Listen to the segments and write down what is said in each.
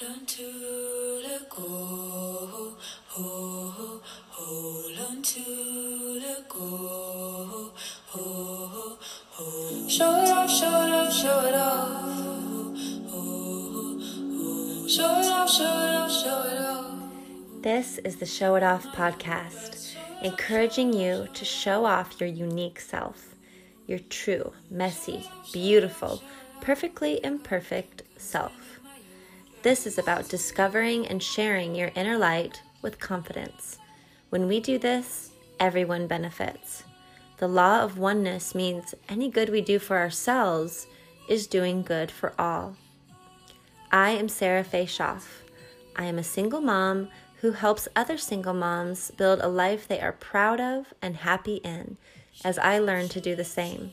Learn to let go. Hold, hold on to let go. Hold, hold. Show it off, show it off, show it off. Show it off, show it off, show it off. This is the Show It Off podcast, encouraging you to show off your unique self, your true, messy, beautiful, perfectly imperfect self. This is about discovering and sharing your inner light with confidence. When we do this, everyone benefits. The law of oneness means any good we do for ourselves is doing good for all. I am Sarah Faye Schaff. I am a single mom who helps other single moms build a life they are proud of and happy in as I learn to do the same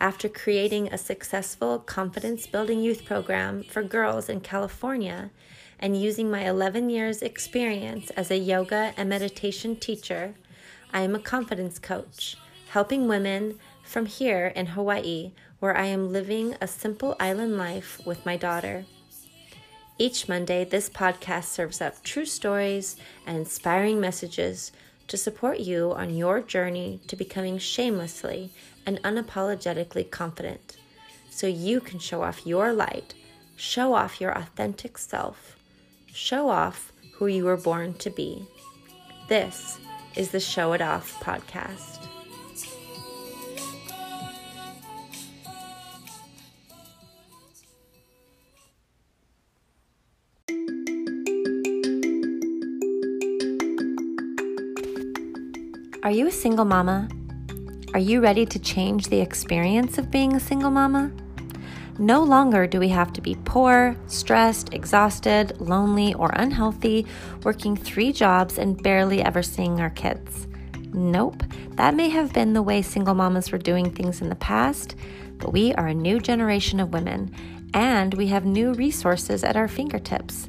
after creating a successful confidence building youth program for girls in California and using my 11 years' experience as a yoga and meditation teacher, I am a confidence coach, helping women from here in Hawaii, where I am living a simple island life with my daughter. Each Monday, this podcast serves up true stories and inspiring messages to support you on your journey to becoming shamelessly and unapologetically confident so you can show off your light, show off your authentic self, show off who you were born to be. This is the Show It Off podcast. Are you a single mama? Are you ready to change the experience of being a single mama? No longer do we have to be poor, stressed, exhausted, lonely, or unhealthy, working three jobs and barely ever seeing our kids. Nope, that may have been the way single mamas were doing things in the past, but we are a new generation of women and we have new resources at our fingertips.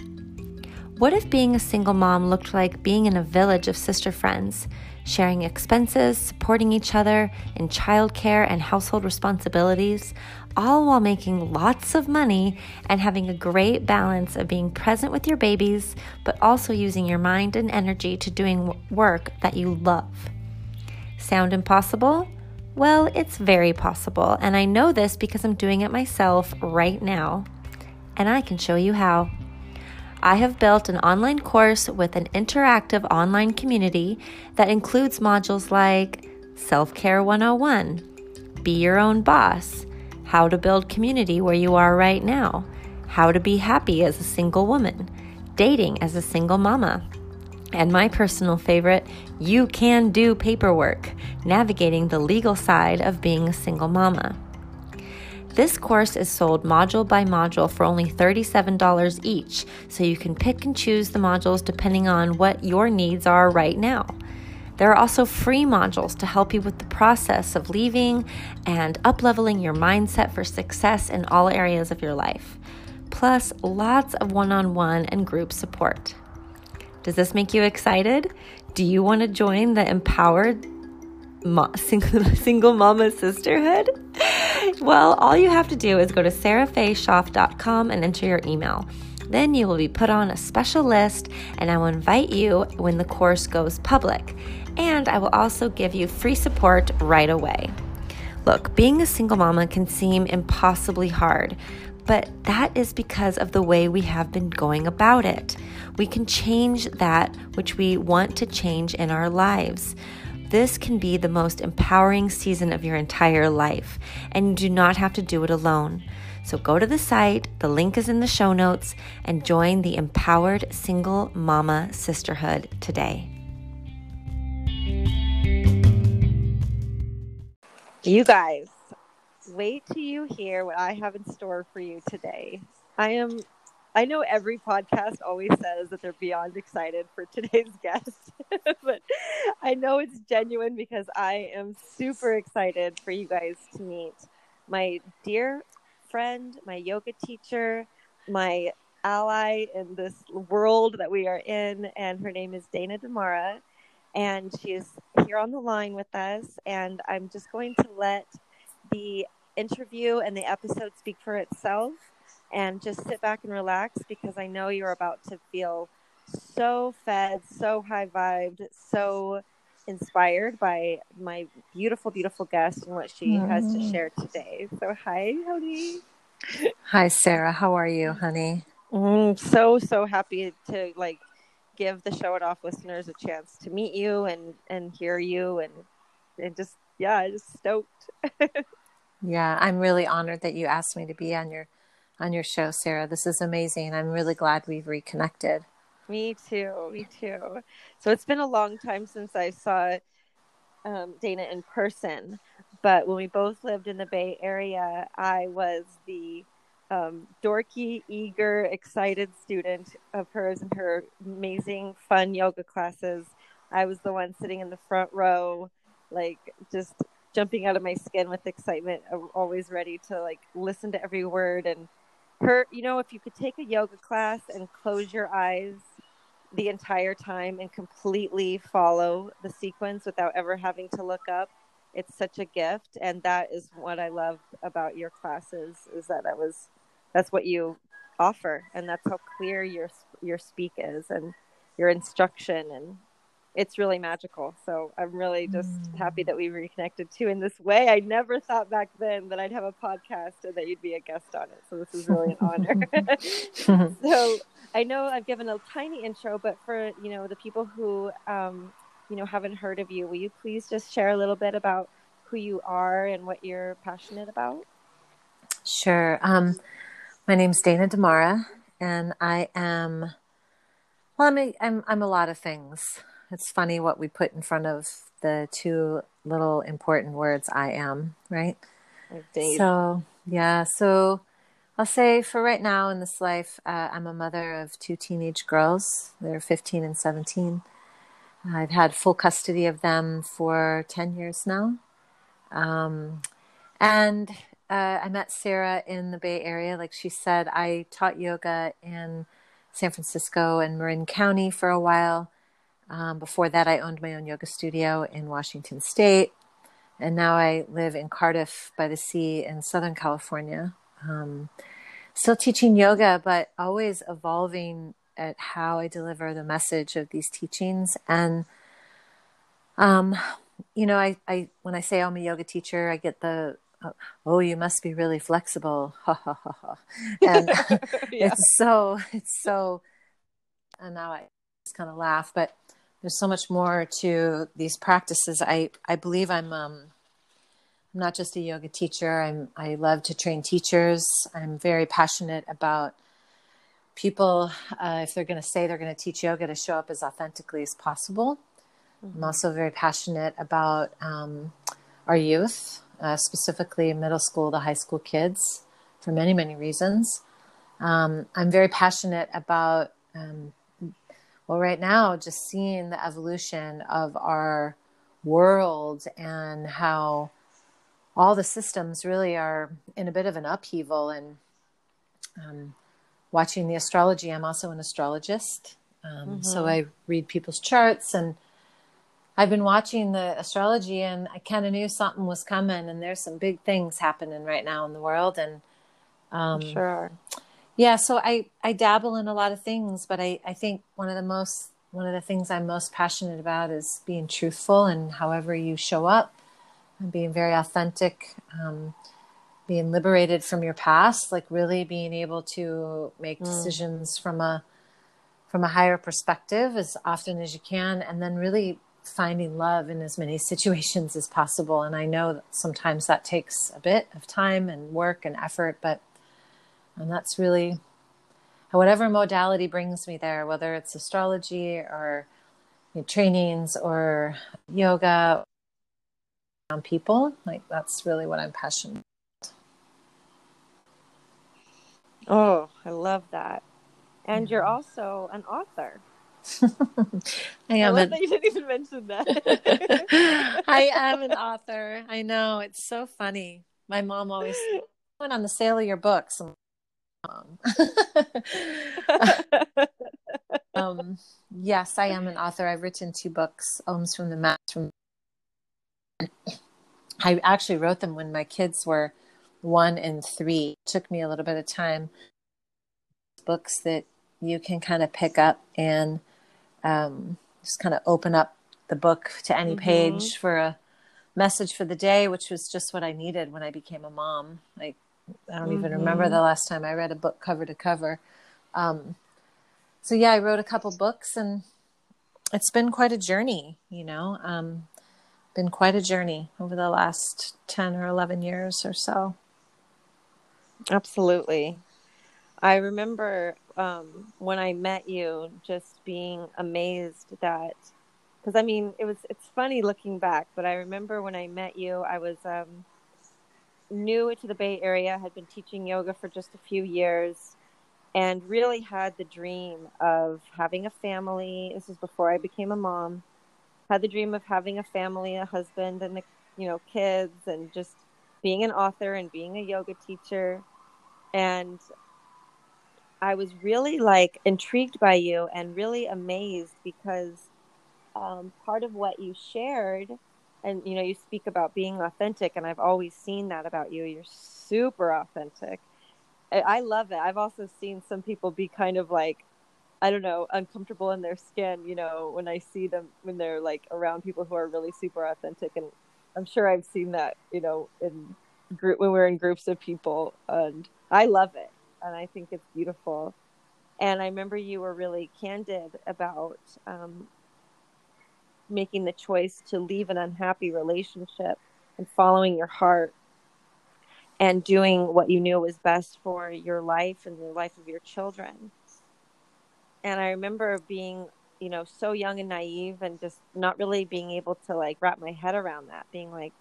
What if being a single mom looked like being in a village of sister friends? sharing expenses, supporting each other in childcare and household responsibilities, all while making lots of money and having a great balance of being present with your babies, but also using your mind and energy to doing work that you love. Sound impossible? Well, it's very possible, and I know this because I'm doing it myself right now. And I can show you how. I have built an online course with an interactive online community that includes modules like Self Care 101, Be Your Own Boss, How to Build Community Where You Are Right Now, How to Be Happy as a Single Woman, Dating as a Single Mama, and my personal favorite, You Can Do Paperwork, navigating the legal side of being a single mama. This course is sold module by module for only $37 each, so you can pick and choose the modules depending on what your needs are right now. There are also free modules to help you with the process of leaving and upleveling your mindset for success in all areas of your life, plus lots of one on one and group support. Does this make you excited? Do you want to join the empowered mo- single, single mama sisterhood? Well, all you have to do is go to sarahfayshoff.com and enter your email. Then you will be put on a special list, and I will invite you when the course goes public. And I will also give you free support right away. Look, being a single mama can seem impossibly hard, but that is because of the way we have been going about it. We can change that which we want to change in our lives. This can be the most empowering season of your entire life, and you do not have to do it alone. So go to the site, the link is in the show notes, and join the Empowered Single Mama Sisterhood today. You guys, wait till you hear what I have in store for you today. I am I know every podcast always says that they're beyond excited for today's guest, but I know it's genuine because I am super excited for you guys to meet my dear friend, my yoga teacher, my ally in this world that we are in, and her name is Dana Damara. And she is here on the line with us. And I'm just going to let the interview and the episode speak for itself and just sit back and relax because I know you're about to feel so fed, so high vibed, so inspired by my beautiful, beautiful guest and what she mm. has to mm. share today. So, hi, honey. Hi, Sarah. How are you, honey? Mm, so, so happy to like give the show it off listeners a chance to meet you and and hear you and and just yeah, I just stoked. yeah, I'm really honored that you asked me to be on your on your show, Sarah. This is amazing. I'm really glad we've reconnected. Me too. Me too. So it's been a long time since I saw um, Dana in person, but when we both lived in the Bay Area, I was the um, dorky, eager, excited student of hers and her amazing, fun yoga classes. I was the one sitting in the front row, like just jumping out of my skin with excitement, always ready to like listen to every word. And her, you know, if you could take a yoga class and close your eyes the entire time and completely follow the sequence without ever having to look up, it's such a gift. And that is what I love about your classes is that I was that's what you offer and that's how clear your your speak is and your instruction and it's really magical so i'm really just mm. happy that we reconnected too in this way i never thought back then that i'd have a podcast and that you'd be a guest on it so this is really an honor so i know i've given a tiny intro but for you know the people who um, you know haven't heard of you will you please just share a little bit about who you are and what you're passionate about sure um, my name's Dana Damara, and I am, well, I'm a, I'm, I'm a lot of things. It's funny what we put in front of the two little important words I am, right? Indeed. So, yeah, so I'll say for right now in this life, uh, I'm a mother of two teenage girls. They're 15 and 17. I've had full custody of them for 10 years now. Um, and uh, I met Sarah in the Bay Area. Like she said, I taught yoga in San Francisco and Marin County for a while. Um, before that, I owned my own yoga studio in Washington State. And now I live in Cardiff by the sea in Southern California. Um, still teaching yoga, but always evolving at how I deliver the message of these teachings. And, um, you know, I, I, when I say I'm a yoga teacher, I get the oh you must be really flexible ha ha ha ha and yeah. it's so it's so and now i just kind of laugh but there's so much more to these practices i i believe i'm um i'm not just a yoga teacher i'm i love to train teachers i'm very passionate about people uh, if they're going to say they're going to teach yoga to show up as authentically as possible mm-hmm. i'm also very passionate about um, our youth uh, specifically middle school to high school kids, for many, many reasons. Um, I'm very passionate about, um, well, right now, just seeing the evolution of our world and how all the systems really are in a bit of an upheaval and um, watching the astrology. I'm also an astrologist. Um, mm-hmm. So I read people's charts and I've been watching the astrology and I kind of knew something was coming and there's some big things happening right now in the world and um sure. Yeah, so I I dabble in a lot of things, but I I think one of the most one of the things I'm most passionate about is being truthful and however you show up and being very authentic um, being liberated from your past like really being able to make mm. decisions from a from a higher perspective as often as you can and then really finding love in as many situations as possible. And I know that sometimes that takes a bit of time and work and effort, but and that's really whatever modality brings me there, whether it's astrology or you know, trainings or yoga on people, like that's really what I'm passionate. Oh, I love that. And you're also an author. I am. I an... that you didn't even mention that. I am an author. I know it's so funny. My mom always went on the sale of your books. um, yes, I am an author. I've written two books, Oms from the Mat. From I actually wrote them when my kids were one and three. It took me a little bit of time books that you can kind of pick up and um, just kind of open up the book to any Mhm. page for a message for the day, which was just what I needed when I became a mom. Like, I don't even remember Mhm. the last time I read a book cover to cover. Um, so yeah, I wrote a couple books and it's been quite a journey, you know, um, been quite a journey over the last 10 or 11 years or so. Absolutely. I remember um, when I met you just being amazed that, because I mean, it was, it's funny looking back, but I remember when I met you, I was um, new to the Bay Area, had been teaching yoga for just a few years, and really had the dream of having a family. This was before I became a mom. Had the dream of having a family, a husband, and the, you know kids, and just being an author and being a yoga teacher. And I was really like intrigued by you and really amazed because um, part of what you shared, and you know, you speak about being authentic, and I've always seen that about you. You're super authentic. I, I love it. I've also seen some people be kind of like, I don't know, uncomfortable in their skin, you know, when I see them when they're like around people who are really super authentic. And I'm sure I've seen that, you know, in group when we're in groups of people. And I love it. And I think it's beautiful. And I remember you were really candid about um, making the choice to leave an unhappy relationship and following your heart and doing what you knew was best for your life and the life of your children. And I remember being, you know, so young and naive and just not really being able to like wrap my head around that, being like,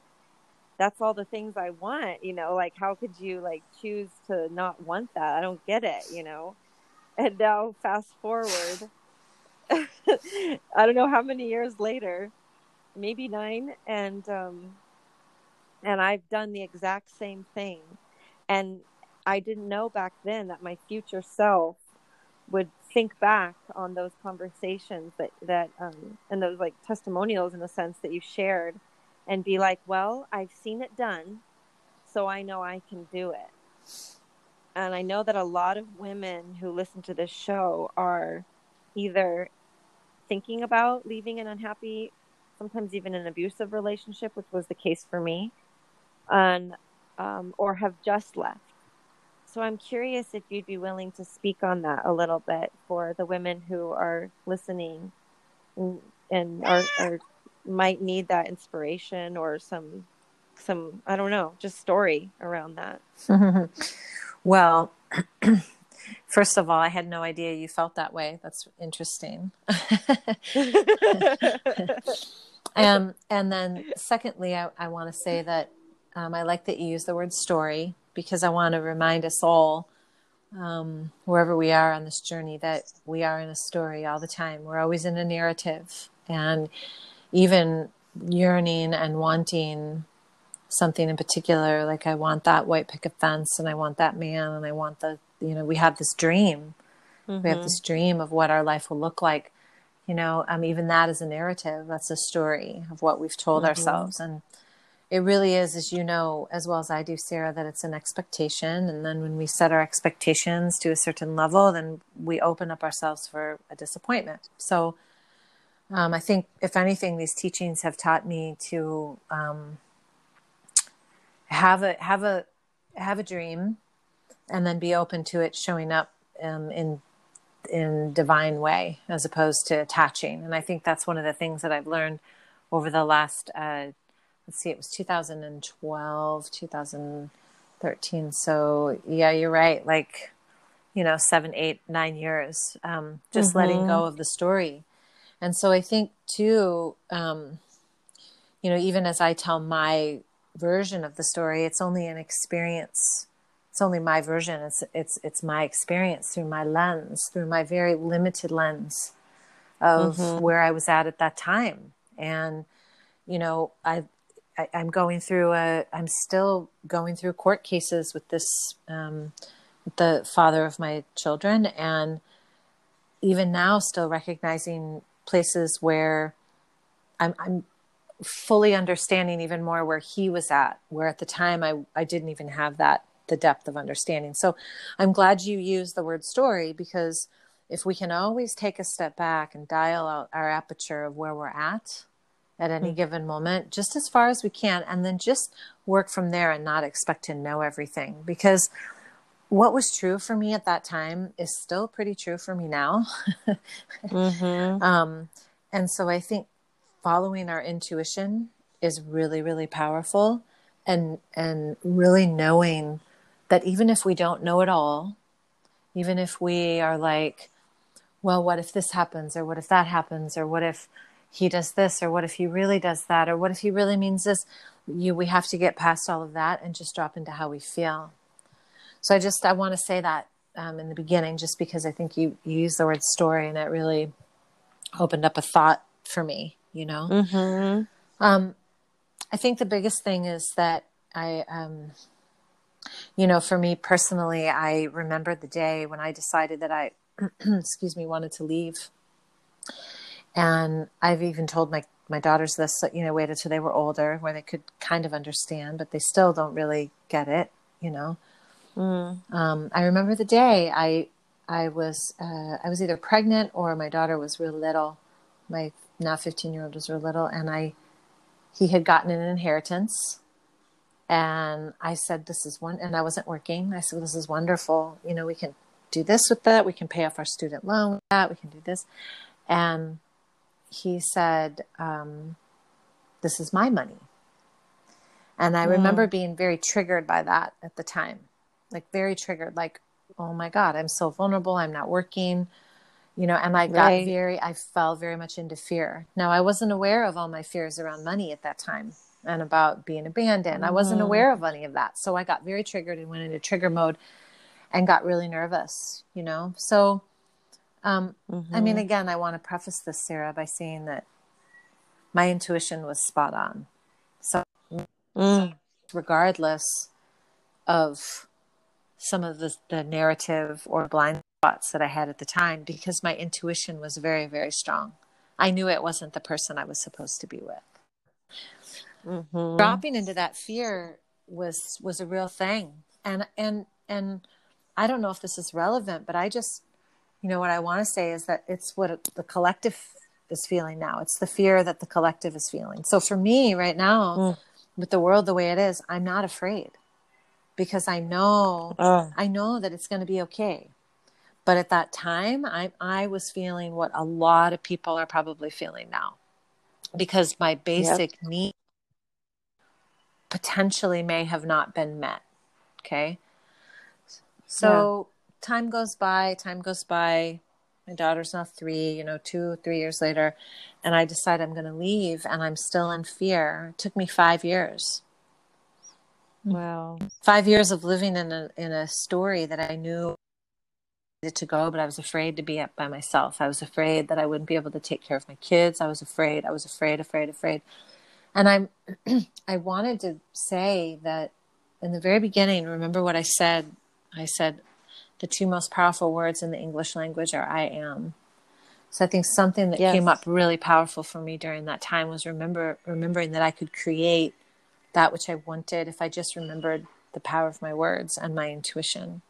that's all the things I want, you know, like how could you like choose to not want that? I don't get it, you know. And now fast forward I don't know how many years later, maybe 9 and um and I've done the exact same thing. And I didn't know back then that my future self would think back on those conversations that that um, and those like testimonials in a sense that you shared and be like well i've seen it done so i know i can do it. And i know that a lot of women who listen to this show are either thinking about leaving an unhappy sometimes even an abusive relationship which was the case for me and um, or have just left so I'm curious if you'd be willing to speak on that a little bit for the women who are listening and, and are, are might need that inspiration or some some I don't know, just story around that. well, first of all, I had no idea you felt that way. That's interesting. um, and then, secondly, I, I want to say that um, I like that you use the word story because I want to remind us all, um, wherever we are on this journey, that we are in a story all the time. We're always in a narrative, and even yearning and wanting something in particular, like I want that white picket fence, and I want that man, and I want the, you know, we have this dream. Mm-hmm. We have this dream of what our life will look like. You know, um, even that is a narrative. That's a story of what we've told mm-hmm. ourselves, and it really is, as you know, as well as I do, Sarah, that it's an expectation. And then when we set our expectations to a certain level, then we open up ourselves for a disappointment. So um, I think, if anything, these teachings have taught me to um, have a have a have a dream, and then be open to it showing up um, in in divine way as opposed to attaching. And I think that's one of the things that I've learned over the last. Uh, let's see, it was 2012, 2013. So yeah, you're right. Like, you know, seven, eight, nine years, um, just mm-hmm. letting go of the story. And so I think too, um, you know, even as I tell my version of the story, it's only an experience. It's only my version. It's it's it's my experience through my lens, through my very limited lens of mm-hmm. where I was at at that time. And you know, I I, am going through a, I'm still going through court cases with this, um, the father of my children, and even now, still recognizing places where I'm, I'm fully understanding even more where he was at, where at the time I, I didn't even have that the depth of understanding. So I'm glad you used the word story because if we can always take a step back and dial out our aperture of where we're at at any mm-hmm. given moment, just as far as we can, and then just work from there and not expect to know everything. Because what was true for me at that time is still pretty true for me now. mm-hmm. um, and so I think following our intuition is really, really powerful and and really knowing that even if we don't know it all, even if we are like, well, what if this happens, or what if that happens, or what if he does this, or what if he really does that, or what if he really means this, you we have to get past all of that and just drop into how we feel. So I just I want to say that um, in the beginning, just because I think you you use the word story and it really opened up a thought for me. You know. Mm-hmm. Um, I think the biggest thing is that I, um, you know, for me personally, I remember the day when I decided that I, excuse me, wanted to leave. And I've even told my, my daughters this, you know, waited till they were older where they could kind of understand, but they still don't really get it, you know. Mm. Um, I remember the day I, I was, uh, I was either pregnant or my daughter was real little. My now 15 year old was real little. And I, he had gotten an inheritance and i said this is one and i wasn't working i said this is wonderful you know we can do this with that we can pay off our student loan with that we can do this and he said um, this is my money and i remember being very triggered by that at the time like very triggered like oh my god i'm so vulnerable i'm not working you know and i got right. very i fell very much into fear now i wasn't aware of all my fears around money at that time and about being abandoned mm-hmm. i wasn't mm-hmm. aware of any of that so i got very triggered and went into trigger mode and got really nervous you know so um, mm-hmm. i mean mm-hmm. again i want to preface this sarah by saying that my intuition was spot on so mm. regardless of some of the, the narrative or blind spots that I had at the time because my intuition was very, very strong. I knew it wasn't the person I was supposed to be with. Mm-hmm. Dropping into that fear was was a real thing, and and and I don't know if this is relevant, but I just, you know, what I want to say is that it's what the collective is feeling now. It's the fear that the collective is feeling. So for me right now, mm. with the world the way it is, I'm not afraid because I know uh. I know that it's going to be okay. But at that time, I, I was feeling what a lot of people are probably feeling now because my basic yep. need potentially may have not been met. Okay. So. Time goes by, time goes by. My daughter's now three, you know, two, three years later. And I decide I'm going to leave and I'm still in fear. It took me five years. Wow. Five years of living in a, in a story that I knew needed to go, but I was afraid to be up by myself. I was afraid that I wouldn't be able to take care of my kids. I was afraid. I was afraid, afraid, afraid. And I'm I wanted to say that in the very beginning, remember what I said? I said the two most powerful words in the English language are I am. So I think something that yes. came up really powerful for me during that time was remember remembering that I could create that which I wanted if I just remembered the power of my words and my intuition.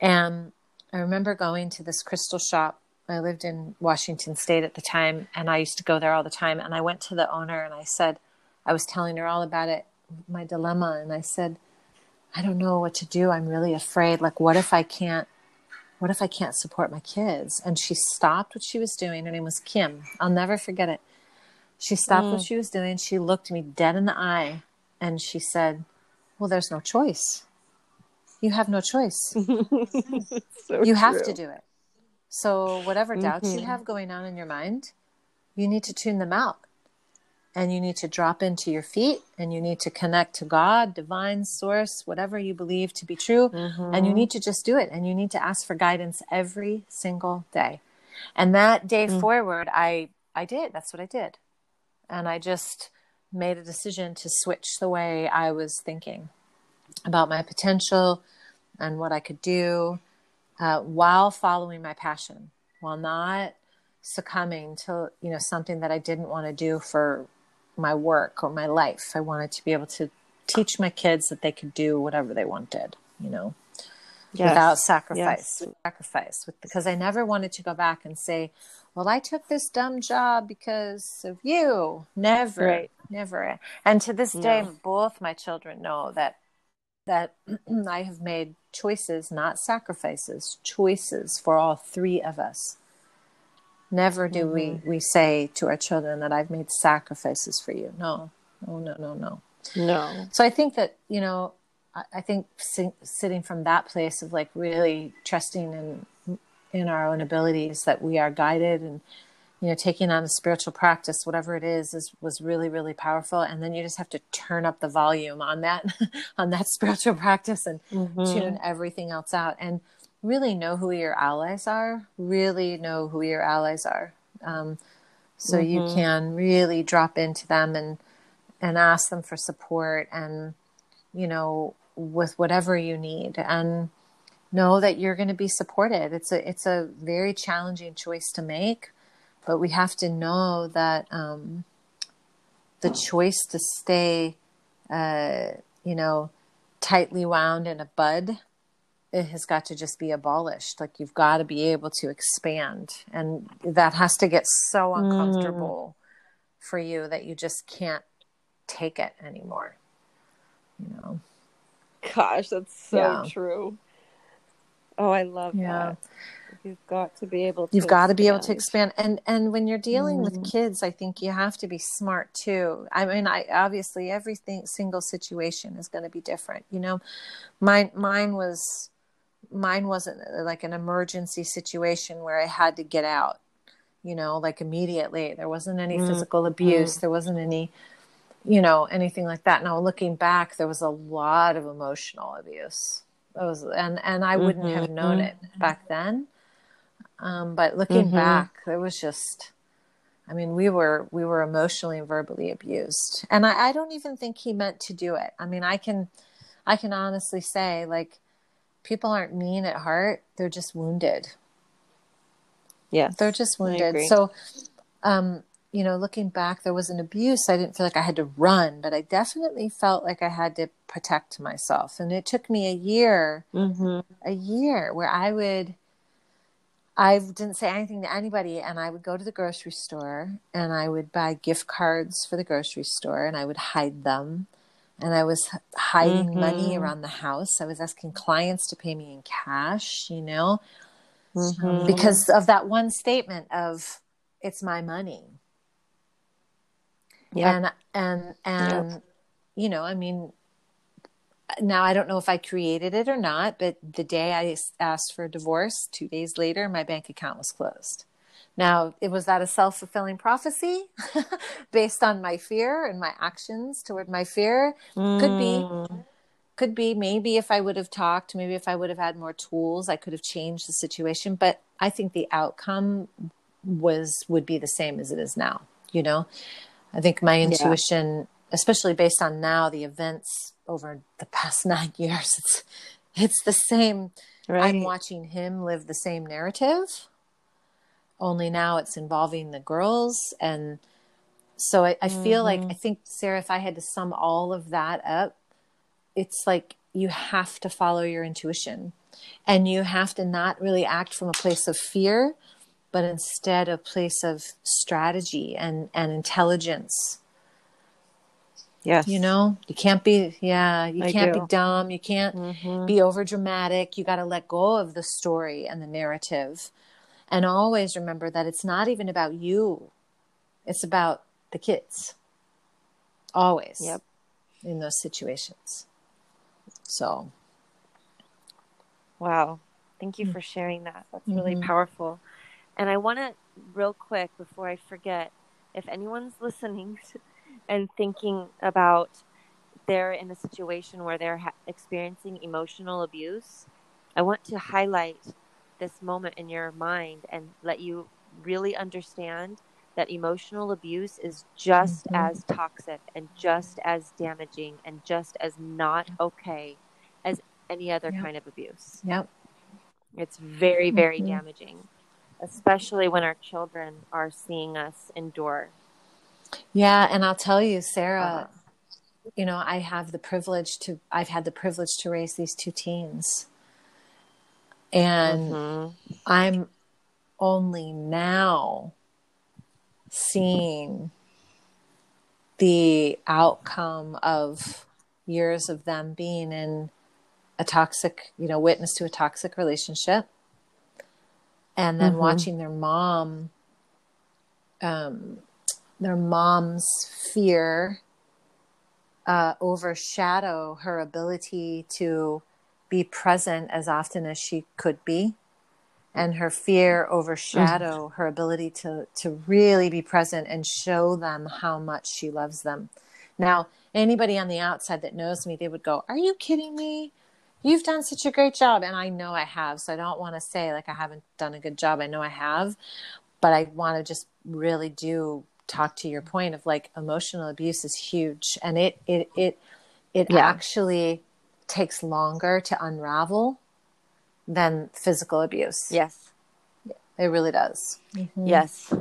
And I remember going to this crystal shop. I lived in Washington State at the time, and I used to go there all the time. And I went to the owner and I said, I was telling her all about it, my dilemma. And I said, I don't know what to do. I'm really afraid. Like, what if I can't? What if I can't support my kids? And she stopped what she was doing. Her name was Kim. I'll never forget it. She stopped mm. what she was doing. She looked me dead in the eye and she said, Well, there's no choice you have no choice. so you have to do it. So, whatever doubts mm-hmm. you have going on in your mind, you need to tune them out. And you need to drop into your feet and you need to connect to God, divine source, whatever you believe to be true. Mm-hmm. And you need to just do it. And you need to ask for guidance every single day. And that day mm-hmm. forward, I, I did. That's what I did. And I just made a decision to switch the way I was thinking about my potential and what I could do uh, while following my passion, while not succumbing to you know something that I didn't want to do for my work or my life. I wanted to be able to teach my kids that they could do whatever they wanted, you know, Yes. without sacrifice, Yes. sacrifice, with, because I never wanted to go back and say, well, I took this dumb job because of you. Never, Right. never. And to this day, No. both my children know that that I have made choices, not sacrifices, choices for all three of us. Never do we, we say to our children that I've made sacrifices for you. No, no, no, no, no. No. So I think that, you know, I, I think si- sitting from that place of like really trusting in, in our own abilities that we are guided and, you know, taking on a spiritual practice, whatever it is, is was really, really powerful. And then you just have to turn up the volume on that, on that spiritual practice and Mhm. tune everything else out and really know who your allies are really know who your allies are um, so you Mhm. can really drop into them and and ask them for support and you know with whatever you need and know that you're going to be supported it's a it's a very challenging choice to make but we have to know that um, the choice to stay uh, you know tightly wound in a bud it has got to just be abolished like you've got to be able to expand and that has to get so mm. uncomfortable for you that you just can't take it anymore you know Gosh, that's so Yeah. true. Oh, I love Yeah. that. You've got to be able to you've got to be able to expand. expand and and when you're dealing with mm. kids i think you have to be smart too i mean i obviously everything single situation is going to be different you know mine mine was mine wasn't uh, like an emergency situation where i had to get out you know like immediately. There wasn't any physical abuse. There wasn't any you know anything like that. Now looking back there was a lot of emotional abuse. It was and and i wouldn't have known it back then. Um, but looking Mhm. back it was just i mean we were we were emotionally and verbally abused. And I, I don't even think he meant to do it. I mean i can i can honestly say like people aren't mean at heart they're just wounded. Yeah they're just wounded. so um you know looking back there was an abuse i didn't feel like i had to run but i definitely felt like i had to protect myself. And it took me a year hmm a year where I would I didn't say anything to anybody and I would go to the grocery store and I would buy gift cards for the grocery store and I would hide them and I was hiding money Mhm. around the house. I was asking clients to pay me in cash, you know, Mhm. because of that one statement of it's my money. Yeah. And and and you know, I mean now I don't know if I created it or not, but the day I asked for a divorce, 2 days later my bank account was closed. Now, it was that a self-fulfilling prophecy based on my fear and my actions toward my fear? Could be. Mm. Could be maybe if I would have talked, maybe if I would have had more tools, I could have changed the situation, but I think the outcome was would be the same as it is now, you know? I think my intuition, especially based on now the events over the past 9 years, it's it's the same Right. I'm watching him live the same narrative, only now it's involving the girls. And so I, I feel like, I think, Sarah, if I had to sum all of that up, it's like you have to follow your intuition and you have to not really act from a place of fear, but instead a place of strategy and, and intelligence. yes. You know, you can't be, yeah, you I can't do. be dumb. You can't Mhm. be over dramatic. You got to let go of the story and the narrative. And always remember that it's not even about you, it's about the kids. Always. Yep. In those situations. So, Wow. Thank you for sharing that. That's really Mhm. powerful. And I want to, real quick, before I forget, if anyone's listening and thinking about they're in a situation where they're ha- experiencing emotional abuse, I want to highlight this moment in your mind and let you really understand that emotional abuse is just Mhm. as toxic and just as damaging and just as not okay as any other Yep. kind of abuse. yep. It's very, very Mhm. damaging, especially when our children are seeing us endure. Yeah. And I'll tell you, Sarah, Uh-huh. you know, I have the privilege to, I've had the privilege to raise these two teens. And Mm-hmm. I'm only now seeing the outcome of years of them being in a toxic, you know, witness to a toxic relationship. And then Mhm. watching their mom, um, their mom's fear uh, overshadow her ability to be present as often as she could be. And her fear overshadow mm. her ability to to really be present and show them how much she loves them. Now anybody on the outside that knows me they would go are you kidding me? You've done such a great job. And i know i have so i don't want to say like i haven't done a good job. I know i have but i want to just really do talk to your point of like emotional abuse is huge and it it it it Yeah. actually takes longer to unravel than physical abuse Yes. it really does Yes.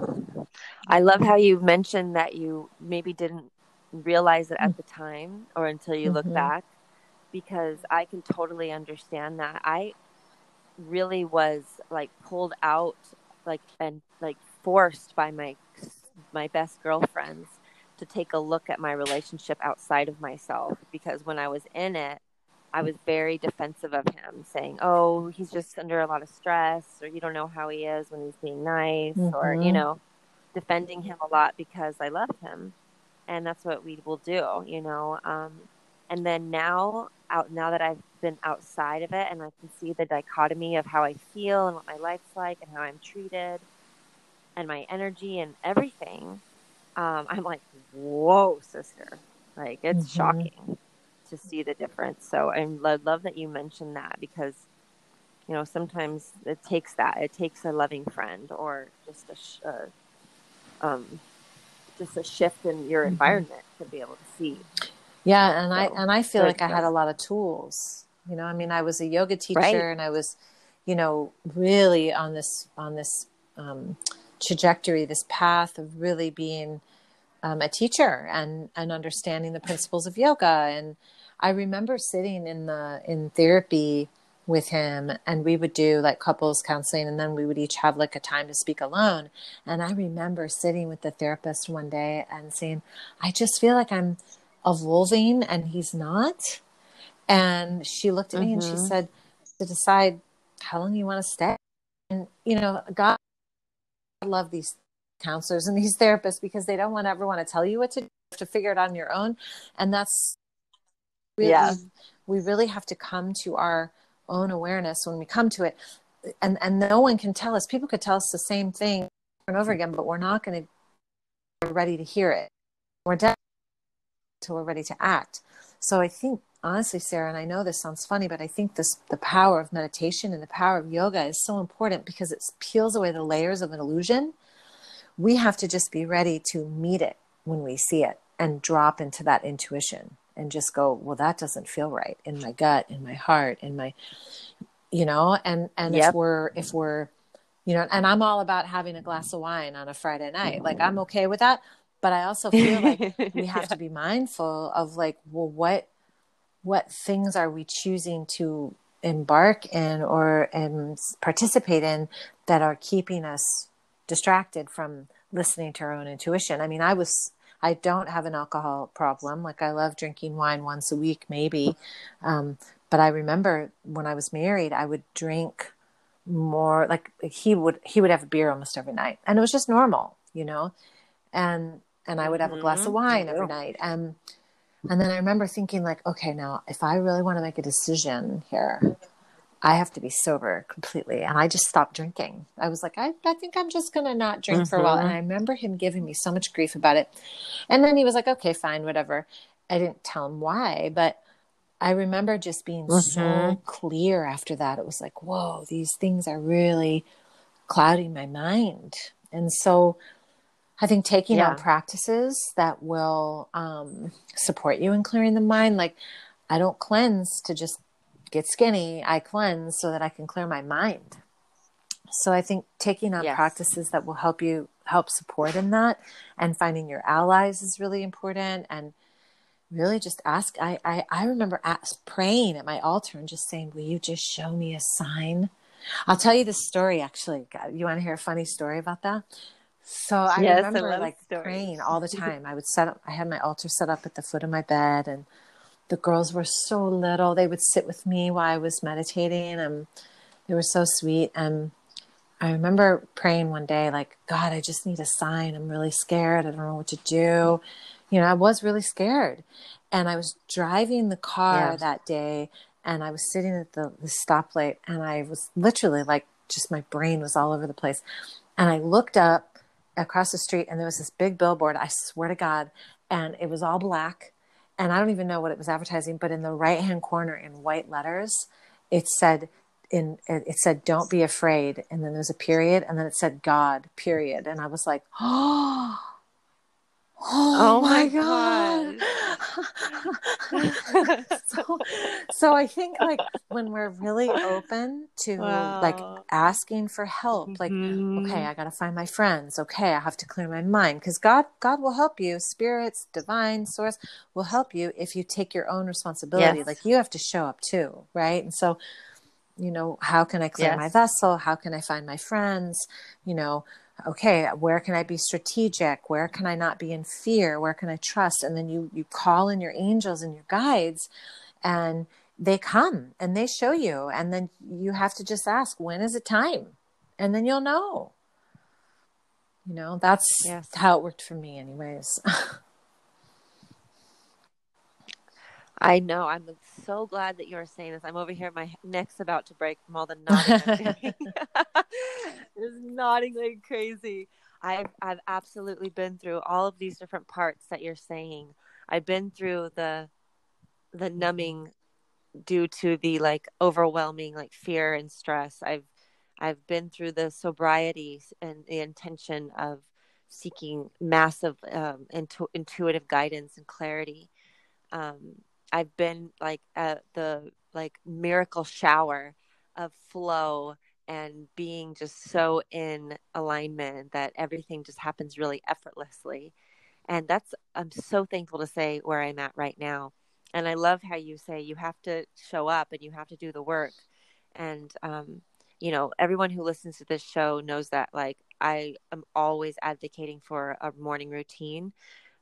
I love how you mentioned that you maybe didn't realize it at the time or until you look Mhm. back because I can totally understand that. I really was like pulled out like and like forced by my my best girlfriends to take a look at my relationship outside of myself because when I was in it I was very defensive of him, saying, "Oh, he's just under a lot of stress, or you don't know how he is when he's being nice, or you Mhm. know, defending him a lot because I love him, and that's what we will do, you know." Um, and then now, out now that I've been outside of it, and I can see the dichotomy of how I feel and what my life's like, and how I'm treated, and my energy and everything, um, I'm like, "Whoa, sister!" Like it's Mhm. shocking to see the difference. So I lo- love that you mentioned that because, you know, sometimes it takes that. It takes a loving friend or just a, sh- uh, um, just a shift in your Mhm. environment to be able to see. Yeah, and I and I feel like I had a lot of tools. You know, I mean, I was a yoga teacher, Right. and I was, you know, really on this on this um, trajectory, this path of really being um, a teacher and and understanding the principles of yoga. And I remember sitting in the in therapy with him, and we would do like couples counseling, and then we would each have like a time to speak alone. And I remember sitting with the therapist one day and saying, "I just feel like I'm." evolving and he's not. And she looked at me and she Mhm. said, to decide how long you want to stay. And, you know, God, I love these counselors and these therapists because they don't want ever want to tell you what to do, to figure it out on your own. And that's really, Yeah. we really have to come to our own awareness when we come to it. And, and no one can tell us, people could tell us the same thing over and over again, but we're not going to be ready to hear it. We're dead until we're ready to act. So I think honestly, Sarah, and I know this sounds funny, but I think this the power of meditation and the power of yoga is so important because it peels away the layers of an illusion. We have to just be ready to meet it when we see it and drop into that intuition and just go, well, that doesn't feel right in my gut, in my heart, in my you know, and and if we're if we're you know, and I'm all about having a glass of wine on a Friday night. Like I'm okay with that, but I also feel like we have to be mindful of like well what what things are we choosing to embark in or and participate in that are keeping us distracted from listening to our own intuition? I mean i was i don't have an alcohol problem. Like i love drinking wine once a week maybe. Um, but i remember when i was married i would drink more like he would he would have a beer almost every night and it was just normal you know? And and i would have a glass of Mhm, wine every night. And and then i remember thinking like okay now if i really want to make a decision here i have to be sober completely and i just stopped drinking i was like i, I think i'm just gonna not drink for a while and i remember him giving me so much grief about it and then he was like okay fine whatever i didn't tell him why but I remember just being so Mhm. clear after that. It was like, whoa, these things are really clouding my mind. And so I think taking Yeah. on practices that will um, support you in clearing the mind, like I don't cleanse to just get skinny, I cleanse so that I can clear my mind. So I think taking on Yes. practices that will help you help support in that and finding your allies is really important and really just ask. I, I, I remember ask, praying at my altar and just saying, Will you just show me a sign? I'll tell you this story actually. You want to hear a funny story about that? So I Yes, remember love like stories. praying all the time. I would set up, I had my altar set up at the foot of my bed, and the girls were so little. They would sit with me while I was meditating, and they were so sweet. And I remember praying one day, like, God, I just need a sign. I'm really scared. I don't know what to do. You know, I was really scared. And I was driving the car Yeah. that day, and I was sitting at the, the stoplight, and I was literally like, just my brain was all over the place. And I looked up across the street, and there was this big billboard, I swear to God, and it was all black. And I don't even know what it was advertising, but in the right hand corner in white letters, it said, in it, said don't be afraid. And then there's a period and then it said god period. And i was like oh oh, Oh my, my god, so, so i think like when we're really open to like asking for help like Mhm. okay i gotta find my friends. Okay i have to clear my mind. Because god god will help you. Spirits divine source will help you if you take your own responsibility. Yes. like you have to show up too right? And so you know how can i clear Yes. my vessel? How can i find my friends? You know okay where can i be strategic? Where can i not be in fear? Where can i trust? And then you you call in your angels and your guides and they come and they show you. And then you have to just ask when is it time? And then you'll know. You know that's Yes. how it worked for me anyways I know. I'm so glad that you're saying this. I'm over here. My neck's about to break from all the nodding. Just nodding like crazy. I've I've absolutely been through all of these different parts that you're saying. I've been through the the numbing due to the like overwhelming like fear and stress. I've I've been through the sobriety and the intention of seeking massive um, intu- intuitive guidance and clarity. Um, I've been like at the like miracle shower of flow and being just so in alignment that everything just happens really effortlessly. And that's I'm so thankful to say where I'm at right now. And I love how you say you have to show up and you have to do the work. And um, you know, everyone who listens to this show knows that like I am always advocating for a morning routine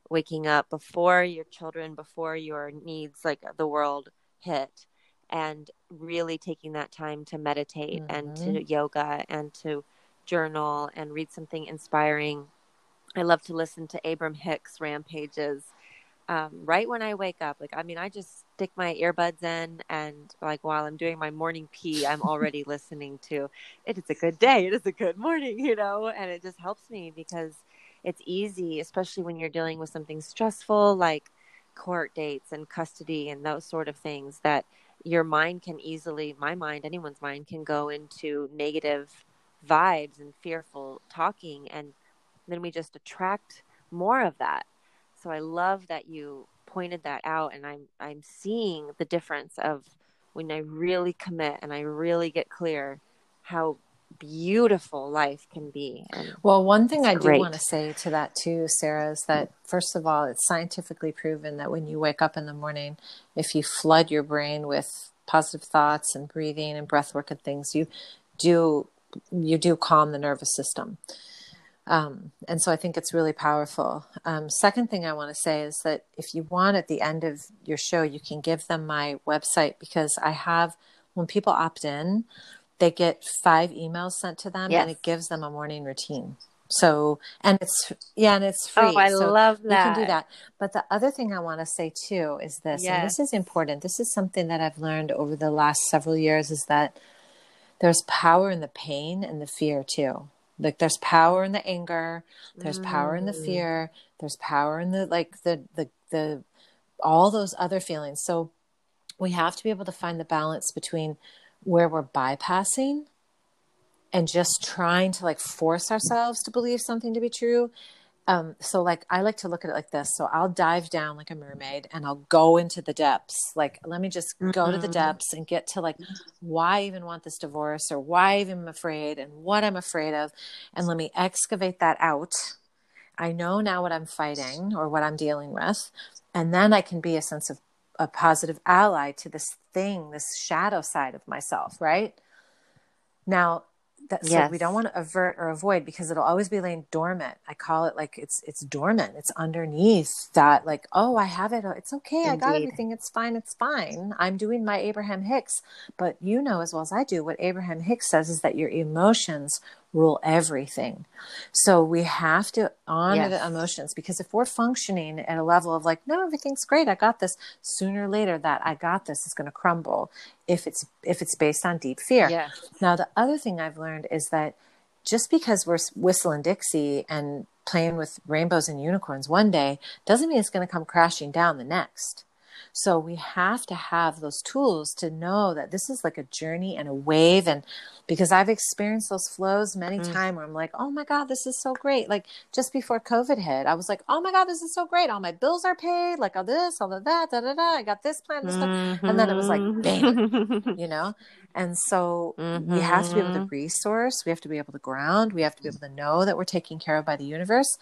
waking up before your children, before your needs like the world hit, and really taking that time to meditate and to yoga and to journal and read something inspiring. I love to listen to Abraham Hicks rampages um, right when I wake up. Like, I mean, I just stick my earbuds in, and like while I'm doing my morning pee, I'm already listening to it is a good day, it is a good morning, you know, and it just helps me because it's easy, especially when you're dealing with something stressful like court dates and custody and those sort of things that your mind can easily, my mind, anyone's mind can go into negative vibes and fearful talking. And then we just attract more of that. So I love that you pointed that out and I'm I'm seeing the difference of when I really commit and I really get clear how beautiful life can be. And Well, one thing I do want to say to that too, Sarah, is that first of all, it's scientifically proven that when you wake up in the morning, if you flood your brain with positive thoughts and breathing and breath work and things, you do you do calm the nervous system. Um, and so I think it's really powerful. Um, second thing I want to say is that if you want at the end of your show, you can give them my website because I have, when people opt in, they get five emails sent to them Yes. and it gives them a morning routine. So, and it's, yeah, and it's free. Oh, I so love You can do that. that. But the other thing I want to say too is this, and this is important. This is something that I've learned over the last several years is that there's power in the pain and the fear too. Like there's power in the anger, there's power in the Mm. fear, there's power in the like the the the all those other feelings. So we have to be able to find the balance between where we're bypassing and just trying to like force ourselves to believe something to be true. Um, so like I like to look at it like this. So I'll dive down like a mermaid and I'll go into the depths. Like let me just go to the Mhm. depths and get to like why I even want this divorce or why I even am afraid and what I'm afraid of. And let me excavate that out I know now what I'm fighting or what I'm dealing with. And then I can be a sense of a positive ally to this thing, this shadow side of myself, right? Now, that so we don't want to avert or avoid because it'll always be laying dormant. I call it like it's it's dormant. It's underneath that like, oh, I have it. It's okay. I got everything. It's fine. It's fine. I'm doing my Abraham Hicks. But you know as well as I do what Abraham Hicks says is that your emotions rule everything. So we have to honor Yes. the emotions because if we're functioning at a level of like, no, everything's great, I got this, sooner or later that I got this is going to crumble if it's if it's based on deep fear. Yes. Now the other thing I've learned is that just because we're whistling Dixie and playing with rainbows and unicorns one day doesn't mean it's going to come crashing down the next. So we have to have those tools to know that this is like a journey and a wave and because I've experienced those flows many Mm. times where I'm like, "Oh my god, this is so great." Like just before COVID hit, I was like, "Oh my god, this is so great. All my bills are paid, like all this, all of that, da da da. I got this plan, this plan." And then it was like, bam. you know and so we have to be able to Mhm. resource we have to be able to ground we have to be able to know that we're taken care of by the universe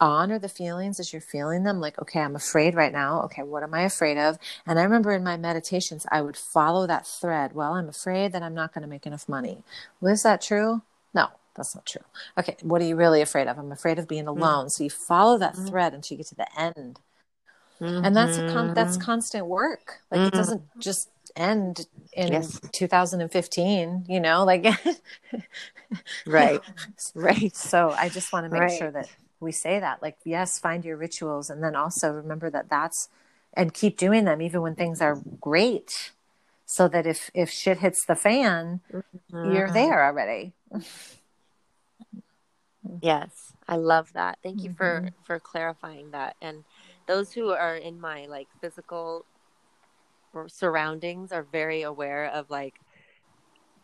honor the feelings as you're feeling them like okay i'm afraid right now. Okay what am i afraid of? And i remember in my meditations i would follow that thread. Well i'm afraid that i'm not going to make enough money. Was that true? No that's not true. Okay what are you really afraid of? I'm afraid of being alone. So you follow that thread until you get to the end. And that's a con- that's Mhm. constant work. Like it Mhm. doesn't just end in Yes. 2015 you know? Like right. Right. so i just want to make Right. sure that we say that like yes find your rituals and then also remember that that's and keep doing them even when things are great so that if if shit hits the fan you're Mhm. there already Yes, I love that. Thank you for Mhm. for clarifying that. And those who are in my like physical surroundings are very aware of like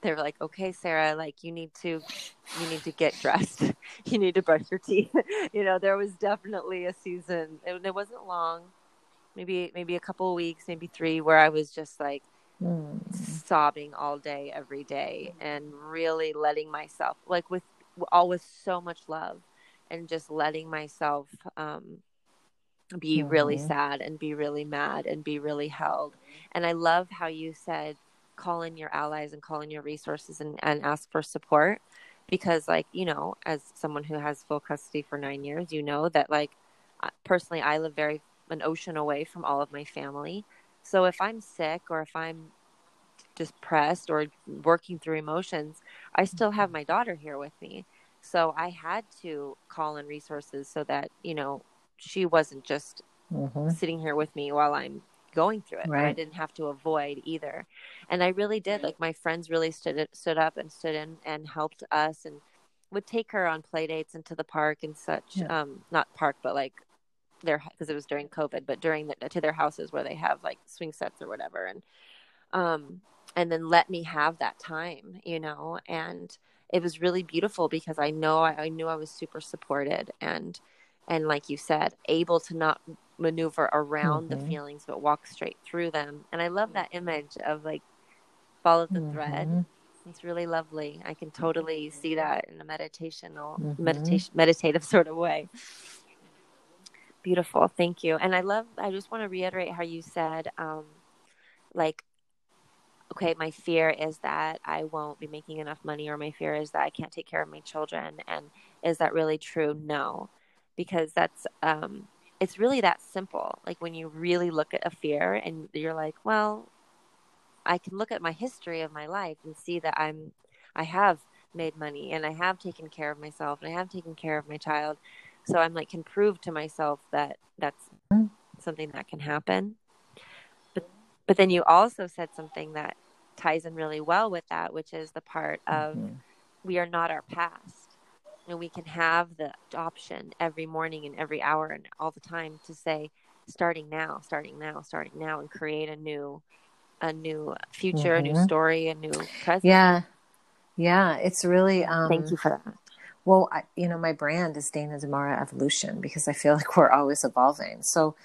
they're like, "Okay, Sarah, like you need to you need to get dressed. you need to brush your teeth." you know, there was definitely a season. It, it wasn't long. Maybe maybe a couple of weeks, maybe 3 where I was just like Mm. sobbing all day every day and really letting myself like with all with so much love and just letting myself um be really Mhm. sad and be really mad and be really held and i love how you said call in your allies and call in your resources and, and ask for support. Because like you know as someone who has full custody for nine years you know that like personally i live very an ocean away from all of my family. So if i'm sick or if i'm depressed or working through emotions i still have my daughter here with me. So i had to call in resources so that you know she wasn't just Mhm. sitting here with me while I'm going through it. I didn't have to avoid either. And I really did. Like my friends really stood stood up and stood in and helped us and would take her on play dates into the park and such. Yeah. Um, not park, but like their because it was during COVID, but during the to their houses where they have like swing sets or whatever, and um, and then let me have that time, you know, and it was really beautiful because I know I, I knew I was super supported and and like you said, able to not maneuver around the Mhm. feelings but walk straight through them. And I love that image of like follow the thread. Mhm. It's really lovely. I can totally see that in a meditational Mhm. meditation meditative sort of way. Beautiful. Thank you. And I love I just want to reiterate how you said um like okay, my fear is that I won't be making enough money or my fear is that I can't take care of my children and is that really true? No. Because that's um it's really that simple. Like when you really look at a fear and you're like, well, I can look at my history of my life and see that I'm I have made money and I have taken care of myself and I have taken care of my child. So I'm like can prove to myself that that's something that can happen. But but then you also said something that ties in really well with that, which is the part of Mhm. we are not our past. And we can have the option every morning and every hour and all the time to say, starting now, starting now, starting now, and create a new, a new future, a new Mhm. story, a new present. yeah yeah it's really um Thank you for that. Well, I, you know, my brand is Dana Damara Evolution because I feel like we're always evolving. So,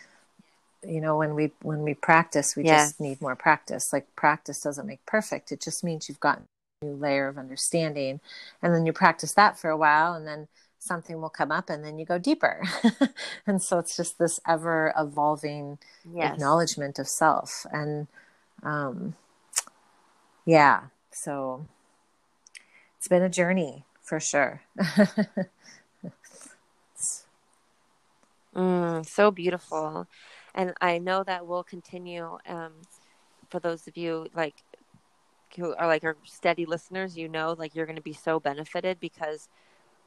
you know, when we when we practice, we Yes. just need more practice. Like practice doesn't make perfect. It just means you've got a new layer of understanding, and then you practice that for a while, and then something will come up and then you go deeper. and so it's just this ever evolving Yes. acknowledgement of self. And um, yeah, so it's been a journey for sure. Mm, so beautiful. And I know that we'll continue. Um, for those of you like who are like our steady listeners, you know, like you're going to be so benefited because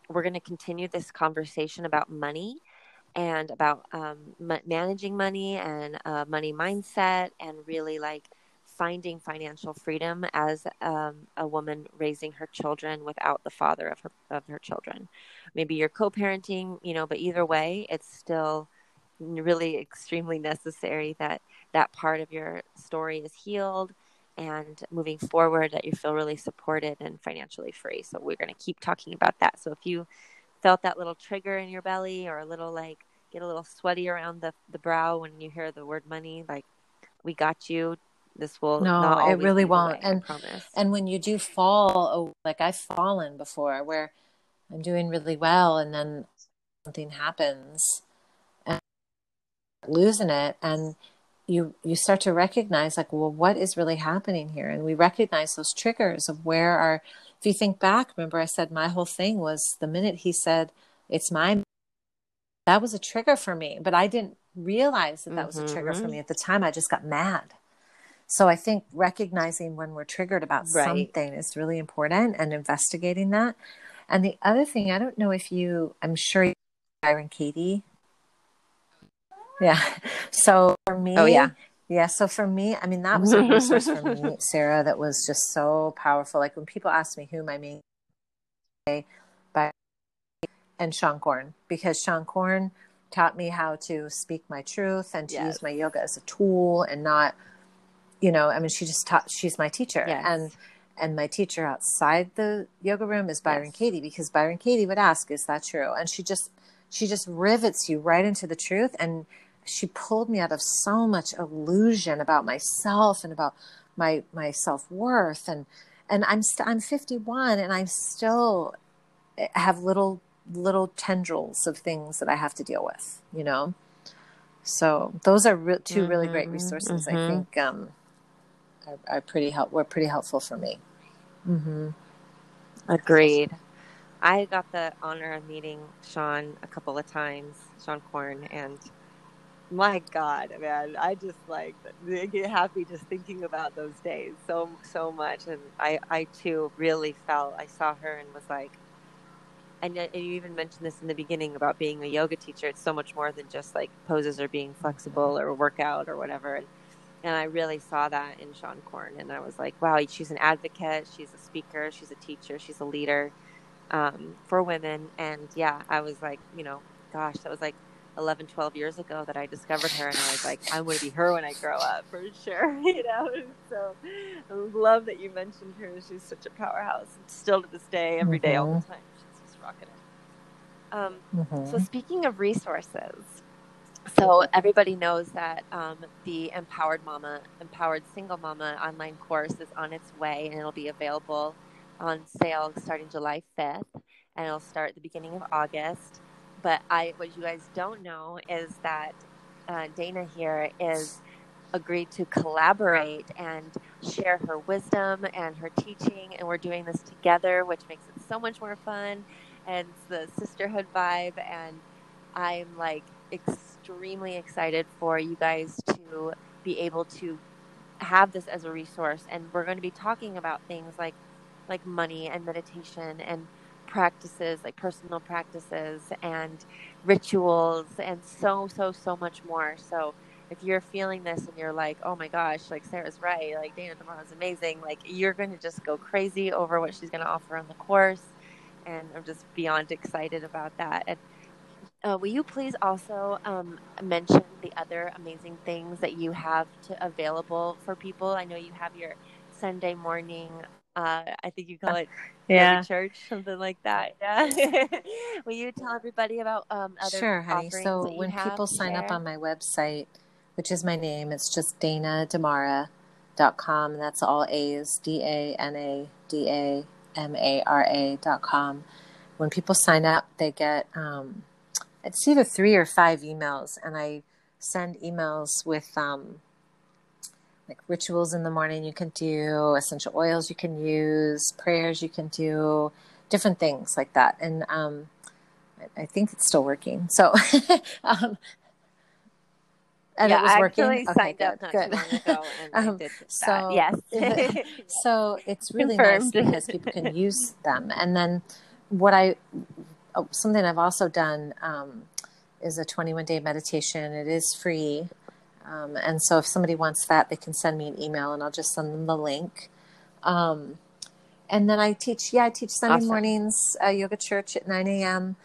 we're going to continue this conversation about money and about um, ma- managing money and uh, money mindset and really like finding financial freedom as um, a woman raising her children without the father of her of her children. Maybe you're co-parenting, you know, but either way, it's still really extremely necessary that that part of your story is healed and moving forward that you feel really supported and financially free. So we're going to keep talking about that. So if you felt that little trigger in your belly or a little like get a little sweaty around the the brow when you hear the word money, like we got you. This will No, it really won't. way, I And- promise. and when you do fall, oh, like I've fallen before where I'm doing really well and then something happens and losing it and you you start to recognize like well what is really happening here and we recognize those triggers of where our if you think back remember I said my whole thing was the minute he said it's my that was a trigger for me but I didn't realize that that was a trigger for Mhm. me at the time I just got mad so I think recognizing when we're triggered about Right. something is really important and investigating that. And the other thing, I don't know if you, I'm sure you Byron Katie. Yeah. So for me, Oh, yeah. Yeah. So for me, I mean, that was a resource for me, Sarah, that was just so powerful. Like when people ask me who my main by and Seane Corn, because Seane Corn taught me how to speak my truth and to Yes. use my yoga as a tool and not you know i mean she just taught she's my teacher Yes. and and my teacher outside the yoga room is byron Yes. katie because byron katie would ask is that true and she just she just rivets you right into the truth. And she pulled me out of so much illusion about myself and about my my self-worth. And and i'm st- i'm 51 and i'm still have little little tendrils of things that i have to deal with you know? So those are re- 2 really great Mhm, resources i mhm. think um are, are pretty help were pretty helpful for me. Hmm Agreed. I got the honor of meeting Seane a couple of times, Seane Corn, and my God, man, I just like I get happy just thinking about those days so so much, and I I too really felt I saw her and was like, and you even mentioned this in the beginning about being a yoga teacher. It's so much more than just like poses or being flexible or workout or whatever, and and I really saw that in Seane Corn. and I was like, wow, she's an advocate, she's a speaker, she's a teacher, she's a leader um, for women. And yeah, I was like, you know, gosh, that was like 11, 12 years ago that I discovered her, and I was like, I'm going to be her when I grow up for sure, you know. So I love that you mentioned her. She's such a powerhouse, and still to this day, every day, all the time, she's just rocking it. Um, hmm so speaking of resources, so everybody knows that um, the Empowered Mama, Empowered Single Mama online course is on its way, and it'll be available on sale starting July fifth, and it'll start the beginning of August. But I, what you guys don't know is that uh, Dana here is agreed to collaborate and share her wisdom and her teaching, and we're doing this together, which makes it so much more fun. And the sisterhood vibe, and I'm like extremely excited for you guys to be able to have this as a resource and we're going to be talking about things like like money and meditation and practices like personal practices and rituals and so so so much more so if you're feeling this and you're like oh my gosh like sarah's right like dana Damara's amazing like you're going to just go crazy over what she's going to offer on the course and i'm just beyond excited about that and uh, will you please also um, mention the other amazing things that you have to available for people? I know you have your Sunday morning. Uh, I think you call it yeah church, something like that. Yeah. will you tell everybody about um, other Sure, honey. So when people sign up on my website, which is my name, it's just danadamara.com. And that's all A's, d-a-n-a-d-a-m-a-r-a dot com when people sign up, they get um, it's either three or five emails, and I send emails with um, like rituals in the morning you can do, essential oils you can use, prayers you can do, different things like that. And um, I, I think it's still working. So, um, and yeah, it was I working. actually Okay, signed good, up not good. too long ago, and I Um, did just so- that. Yes. so it's really nice because people can use them. And then what I, oh, something I've also done um, is a 21 day meditation. It is free. Um, and so if somebody wants that, they can send me an email and I'll just send them the link. Um, and then I teach, yeah, I teach Sunday Awesome. mornings, uh, yoga church at 9 a.m.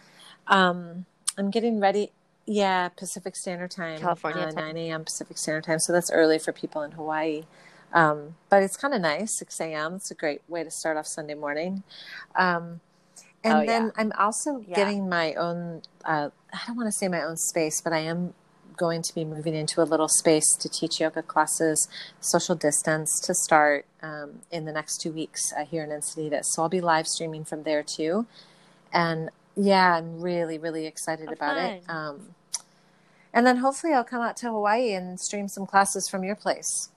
Um, I'm getting ready. Yeah, Pacific Standard Time. California uh, time. 9 a.m. Pacific Standard Time. So that's early for people in Hawaii. Um, but it's kind of nice, 6 a.m. It's a great way to start off Sunday morning. Um, and Oh, then yeah. I'm also Yeah. getting my own, uh, I don't want to say my own space, but I am going to be moving into a little space to teach yoga classes, social distance to start um, in the next two weeks uh, here in Encinitas. So I'll be live streaming from there too. And yeah, I'm really, really excited Oh, about it. Um, and then hopefully I'll come out to Hawaii and stream some classes from your place.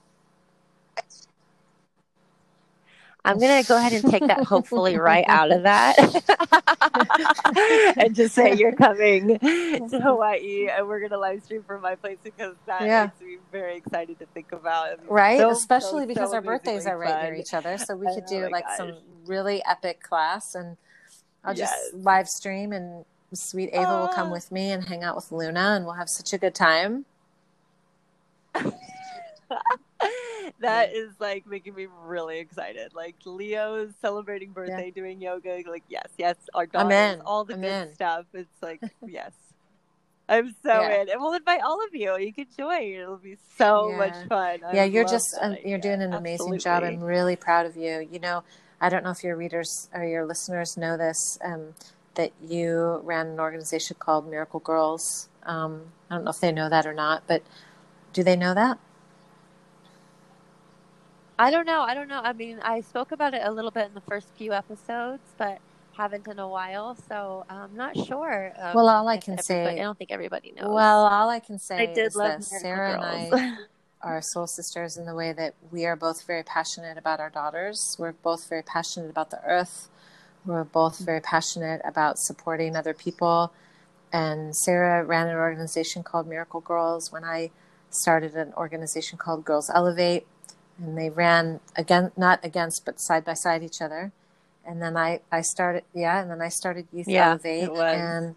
I'm gonna go ahead and take that hopefully right out of that, and just say you're coming to Hawaii, and we're gonna live stream from my place because that Yeah. makes me very excited to think about. Right? so, Especially so, because so our birthdays are right near each other. So we Oh could do my like gosh. some really epic class and I'll just Yes. live stream and sweet Ava will come ah. with me and hang out with Luna and we'll have such a good time. that is like making me really excited. Like Leo's celebrating birthday, doing yoga. Like yes, yes, our daughters, all the I'm good in. stuff. It's like yes, I'm so Yeah. in, and we'll invite all of you. You can join. It'll be so Yeah. much fun. I yeah, you're just um, you're doing an amazing job. I'm really proud of you. You know, I don't know if your readers or your listeners know this um, that you ran an organization called Miracle Girls. Um, I don't know if they know that or not, but do they know that? I don't know. I don't know. I mean, I spoke about it a little bit in the first few episodes, but haven't in a while, so I'm not sure. Um, Well, all I can say- I don't think everybody knows. Well, all I can say I did is love that Sarah and I are soul sisters in the way that we are both very passionate about our daughters. We're both very passionate about the earth. We're both very passionate about supporting other people. And Sarah ran an organization called Miracle Girls when I started an organization called Girls Elevate. And they ran again, not against, but side by side each other. And then I, I started, yeah, and then I started Youth Yeah, Elevate. it was. And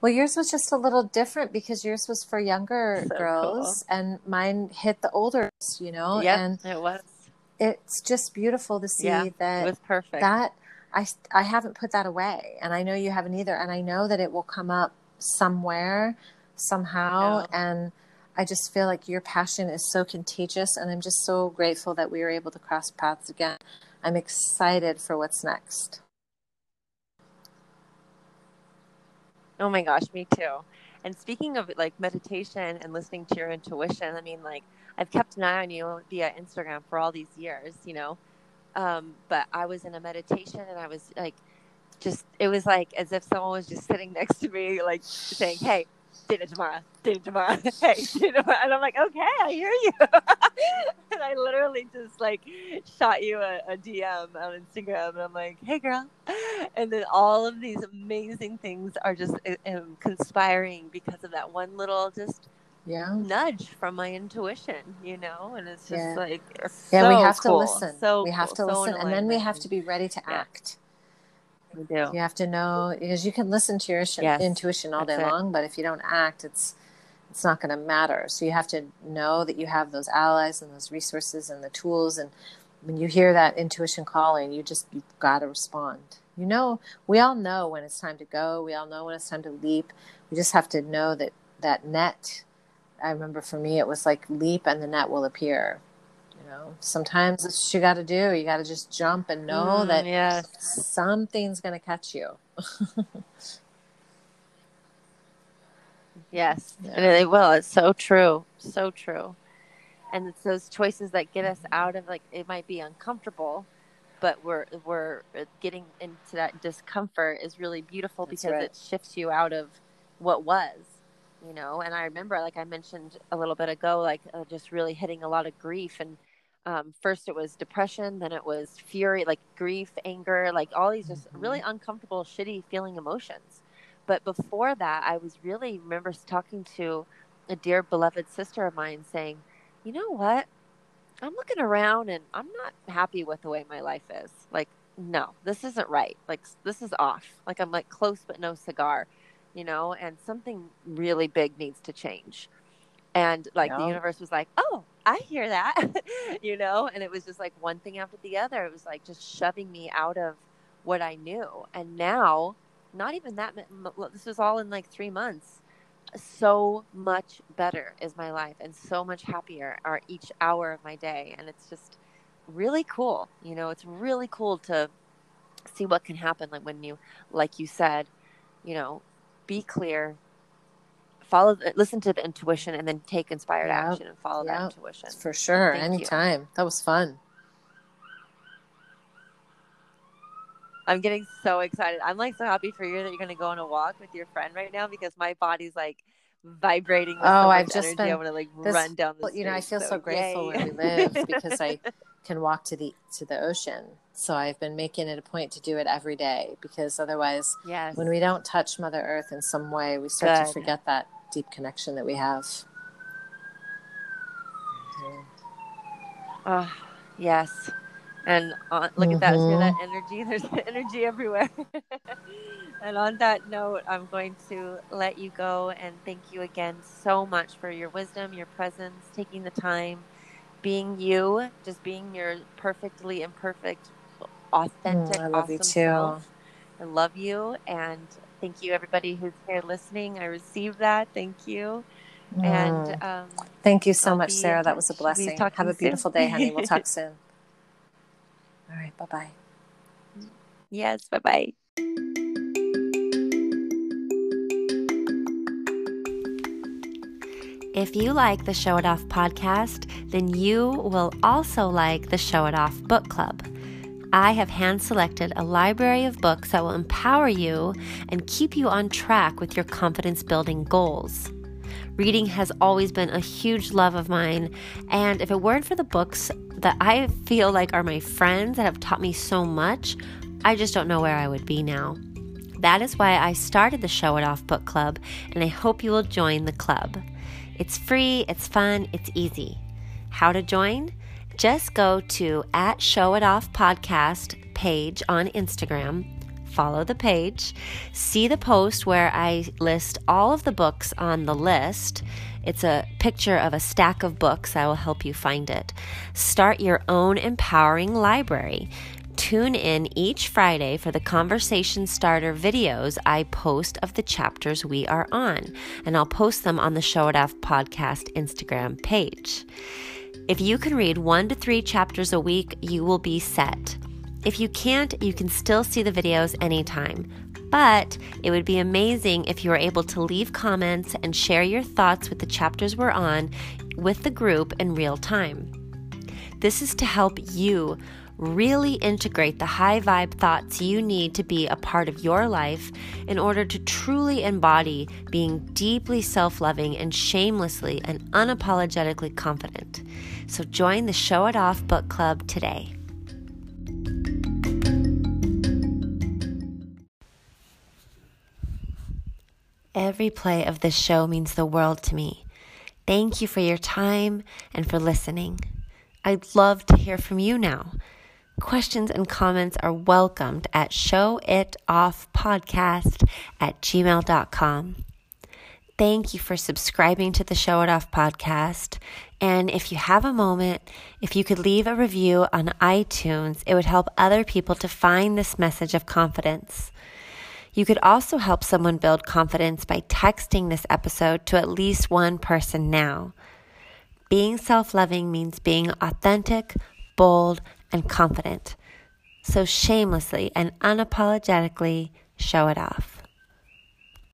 well, yours was just a little different because yours was for younger So girls, and mine hit the older, you know. Yep, And it was. it's just beautiful to see Yeah, that It was perfect. that I I haven't put that away, and I know you haven't either, and I know that it will come up somewhere, somehow, and I just feel like your passion is so contagious, and I'm just so grateful that we were able to cross paths again. I'm excited for what's next. Oh my gosh, me too. And speaking of like meditation and listening to your intuition, I mean, like I've kept an eye on you via Instagram for all these years, you know. Um, but I was in a meditation and I was like, just it was like as if someone was just sitting next to me, like saying, "Hey, Dana Damara, Dana Damara, hey, dinner," tomorrow. and I'm like, "Okay, I hear you." and I literally just like shot you a, a DM on Instagram, and I'm like, "Hey, girl," and then all of these amazing things are just um, conspiring because of that one little just Yeah. nudge from my intuition, you know, and it's just Yeah. like Yeah, we have cool, to listen. So we have cool, to so listen, and then we have to be ready to Yeah. act. We do. You have to know because you can listen to your Yes, intuition all day it. long, but if you don't act, it's it's not going to matter. So you have to know that you have those allies and those resources and the tools. And when you hear that intuition calling, you just you've got to respond. You know, we all know when it's time to go. We all know when it's time to leap. We just have to know that that net. I remember for me, it was like leap and the net will appear. Know, sometimes it's what you got to do. You got to just jump and know Mm, that yes. something's going to catch you. Yes, Yeah. and it will. It's so true, so true. And it's those choices that get us out of like it might be uncomfortable, but we're we're getting into that discomfort is really beautiful That's because right. it shifts you out of what was, you know. And I remember, like I mentioned a little bit ago, like uh, just really hitting a lot of grief. And um, first it was depression, then it was fury, like grief, anger, like all these just really uncomfortable, shitty feeling emotions. But before that, I was really remember talking to a dear beloved sister of mine saying, you know what? I'm looking around and I'm not happy with the way my life is. Like, no, this isn't right. Like, this is off. Like, I'm like close but no cigar, you know, and something really big needs to change. And like the universe was like, oh, I hear that, you know, and it was just like one thing after the other. It was like just shoving me out of what I knew. And now, not even that, this was all in like three months so much better is my life and so much happier are each hour of my day and it's just really cool you know it's really cool to see what can happen like when you like you said you know be clear follow the, listen to the intuition and then take inspired Yeah. action and follow Yeah. that intuition For sure. Thank you. Anytime. That was fun. i'm getting so excited i'm like so happy for you that you're going to go on a walk with your friend right now because my body's like vibrating with Oh, so I've just energy been- i want to like this- run down the Well, you know, I feel so, grateful yay. where we live because I can walk to the to the ocean. So I've been making it a point to do it every day because otherwise, yes when we don't touch Mother Earth in some way, we start to forget that deep connection that we have. Oh, yes. And on, look at that. See that mm-hmm. energy? There's energy everywhere. and on that note, I'm going to let you go and thank you again so much for your wisdom, your presence, taking the time, being you, just being your perfectly imperfect, mm, authentic, Mm, I love you too. self. I love you. And thank you, everybody who's here listening. I received that. Thank you. Mm. And um, Thank you so I'll much, be Sarah. That was a touch. Be blessing. Have a soon. beautiful day, honey. We'll talk soon. All right. Bye bye. yes, bye bye. If you like the Show It Off podcast, then you will also like the Show It Off book club. I have hand selected a library of books that will empower you and keep you on track with your confidence building goals. Reading has always been a huge love of mine, and if it weren't for the books that I feel like are my friends that have taught me so much, I just don't know where I would be now. That is why I started the Show It Off Book Club, and I hope you will join the club. It's free, it's fun, it's easy. How to join? Just go to at Show It Off Podcast page on Instagram, follow the page, see the post where I list all of the books on the list. It's a picture of a stack of books. I will help you find it. Start your own empowering library. Tune in each Friday for the conversation starter videos I post of the chapters we are on, and I'll post them on the Show It Off podcast Instagram page. If you can read one to three chapters a week, you will be set. If you can't, you can still see the videos anytime. But it would be amazing if you were able to leave comments and share your thoughts with the chapters we're on with the group in real time. This is to help you really integrate the high vibe thoughts you need to be a part of your life in order to truly embody being deeply self loving and shamelessly and unapologetically confident. So join the Show It Off Book Club today. Every play of this show means the world to me. Thank you for your time and for listening. I'd love to hear from you now. Questions and comments are welcomed at showitoffpodcast at gmail.com. Thank you for subscribing to the Show It Off podcast. And if you have a moment, if you could leave a review on iTunes, it would help other people to find this message of confidence. You could also help someone build confidence by texting this episode to at least one person now. Being self loving means being authentic, bold, and confident. So shamelessly and unapologetically show it off.